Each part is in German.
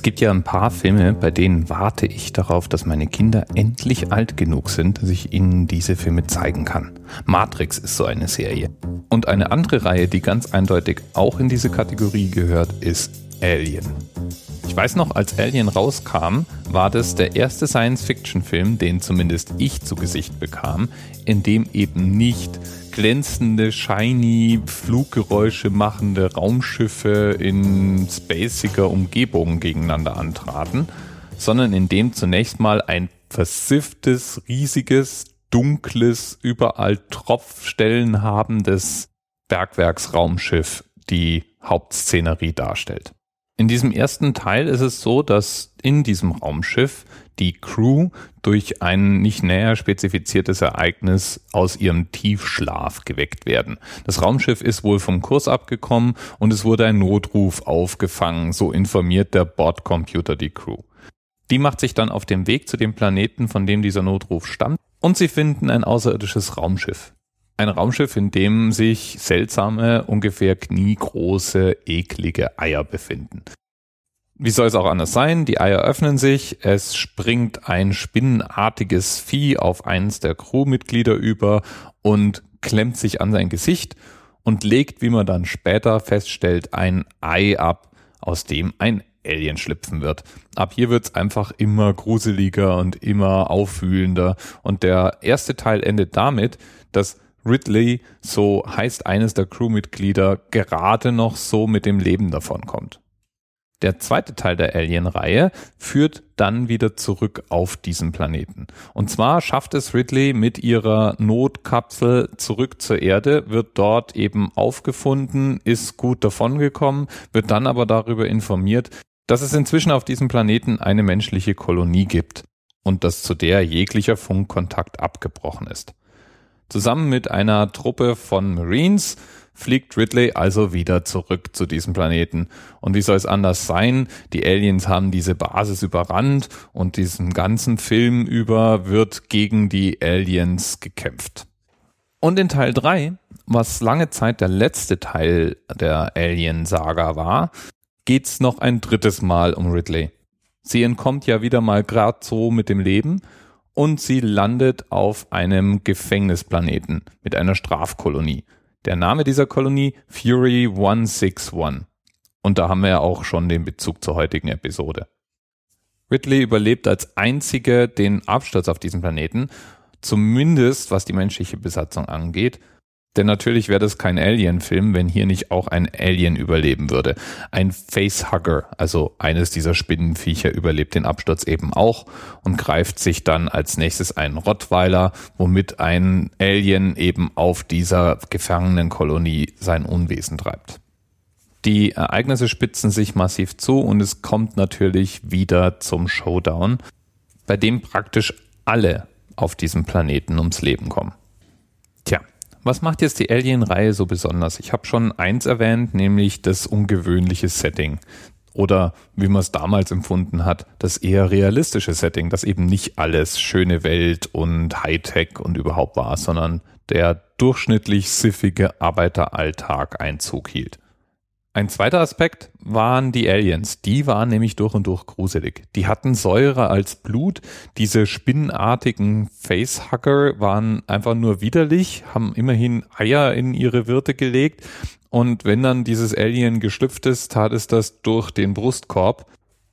Es gibt ja ein paar Filme, bei denen warte ich darauf, dass meine Kinder endlich alt genug sind, dass ich ihnen diese Filme zeigen kann. Matrix ist so eine Serie. Und eine andere Reihe, die ganz eindeutig auch in diese Kategorie gehört, ist Alien. Ich weiß noch, als Alien rauskam, war das der erste Science-Fiction-Film, den zumindest ich zu Gesicht bekam, in dem eben nicht glänzende, shiny, Fluggeräusche machende Raumschiffe in spaciger Umgebung gegeneinander antraten, sondern in dem zunächst mal ein versifftes, riesiges, dunkles, überall Tropfstellen habendes Bergwerksraumschiff die Hauptszenerie darstellt. In diesem ersten Teil ist es so, dass in diesem Raumschiff die Crew durch ein nicht näher spezifiziertes Ereignis aus ihrem Tiefschlaf geweckt werden. Das Raumschiff ist wohl vom Kurs abgekommen und es wurde ein Notruf aufgefangen, so informiert der Bordcomputer die Crew. Die macht sich dann auf den Weg zu dem Planeten, von dem dieser Notruf stammt, und sie finden ein außerirdisches Raumschiff. Ein Raumschiff, in dem sich seltsame, ungefähr kniegroße, eklige Eier befinden. Wie soll es auch anders sein? Die Eier öffnen sich, es springt ein spinnenartiges Vieh auf eines der Crewmitglieder über und klemmt sich an sein Gesicht und legt, wie man dann später feststellt, ein Ei ab, aus dem ein Alien schlüpfen wird. Ab hier wird's einfach immer gruseliger und immer aufwühlender. Und der erste Teil endet damit, dass Ridley, so heißt eines der Crewmitglieder, gerade noch so mit dem Leben davon kommt. Der zweite Teil der Alien-Reihe führt dann wieder zurück auf diesen Planeten. Und zwar schafft es Ridley mit ihrer Notkapsel zurück zur Erde, wird dort eben aufgefunden, ist gut davongekommen, wird dann aber darüber informiert, dass es inzwischen auf diesem Planeten eine menschliche Kolonie gibt und dass zu der jeglicher Funkkontakt abgebrochen ist. Zusammen mit einer Truppe von Marines fliegt Ridley also wieder zurück zu diesem Planeten. Und wie soll es anders sein? Die Aliens haben diese Basis überrannt und diesen ganzen Film über wird gegen die Aliens gekämpft. Und in Teil 3, was lange Zeit der letzte Teil der Alien-Saga war, geht's noch ein drittes Mal um Ridley. Sie entkommt ja wieder mal grad so mit dem Leben und sie landet auf einem Gefängnisplaneten mit einer Strafkolonie. Der Name dieser Kolonie Fury 161. Und da haben wir ja auch schon den Bezug zur heutigen Episode. Ridley überlebt als einzige den Absturz auf diesem Planeten, zumindest was die menschliche Besatzung angeht, denn natürlich wäre das kein Alien-Film, wenn hier nicht auch ein Alien überleben würde. Ein Facehugger, also eines dieser Spinnenviecher, überlebt den Absturz eben auch und greift sich dann als nächstes einen Rottweiler, womit ein Alien eben auf dieser Gefangenenkolonie sein Unwesen treibt. Die Ereignisse spitzen sich massiv zu und es kommt natürlich wieder zum Showdown, bei dem praktisch alle auf diesem Planeten ums Leben kommen. Tja, was macht jetzt die Alien-Reihe so besonders? Ich habe schon eins erwähnt, nämlich das ungewöhnliche Setting. Oder wie man es damals empfunden hat, das eher realistische Setting, das eben nicht alles schöne Welt und Hightech und überhaupt war, sondern der durchschnittlich siffige Arbeiteralltag Einzug hielt. Ein zweiter Aspekt waren die Aliens. Die waren nämlich durch und durch gruselig. Die hatten Säure als Blut. Diese spinnenartigen Facehugger waren einfach nur widerlich, haben immerhin Eier in ihre Wirte gelegt. Und wenn dann dieses Alien geschlüpft ist, tat es das durch den Brustkorb.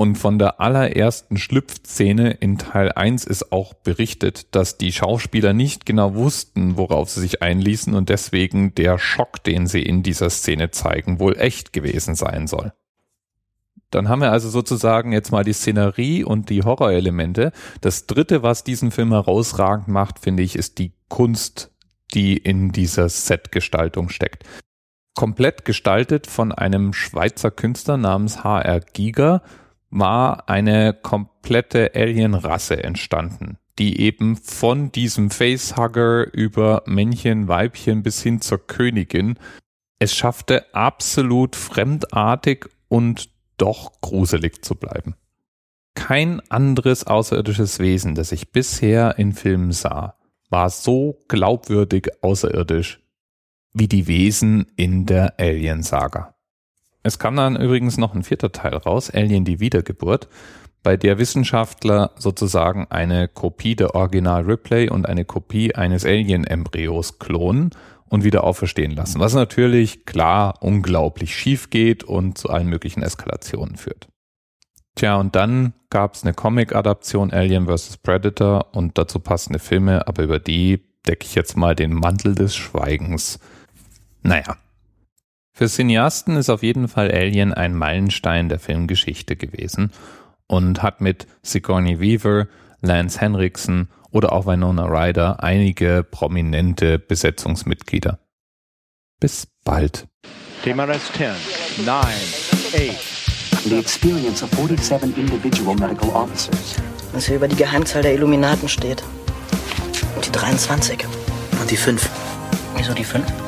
Und von der allerersten Schlüpfszene in Teil 1 ist auch berichtet, dass die Schauspieler nicht genau wussten, worauf sie sich einließen und deswegen der Schock, den sie in dieser Szene zeigen, wohl echt gewesen sein soll. Dann haben wir also sozusagen jetzt mal die Szenerie und die Horrorelemente. Das dritte, was diesen Film herausragend macht, finde ich, ist die Kunst, die in dieser Setgestaltung steckt. Komplett gestaltet von einem Schweizer Künstler namens HR Giger war eine komplette Alien-Rasse entstanden, die eben von diesem Facehugger über Männchen, Weibchen bis hin zur Königin es schaffte, absolut fremdartig und doch gruselig zu bleiben. Kein anderes außerirdisches Wesen, das ich bisher in Filmen sah, war so glaubwürdig außerirdisch wie die Wesen in der Alien-Saga. Es kam dann übrigens noch ein vierter Teil raus, Alien die Wiedergeburt, bei der Wissenschaftler sozusagen eine Kopie der Original Ripley und eine Kopie eines Alien-Embryos klonen und wieder auferstehen lassen, was natürlich klar unglaublich schief geht und zu allen möglichen Eskalationen führt. Tja, und dann gab es eine Comic-Adaption Alien vs. Predator und dazu passende Filme, aber über die decke ich jetzt mal den Mantel des Schweigens. Naja. Für Cineasten ist auf jeden Fall Alien ein Meilenstein der Filmgeschichte gewesen und hat mit Sigourney Weaver, Lance Henriksen oder auch Winona Ryder einige prominente Besetzungsmitglieder. Bis bald. TMRS 10, 9, 8. The experience of 47 individual medical officers. Was hier über die Geheimzahl der Illuminaten steht. Und die 23. Und die 5. Wieso die 5?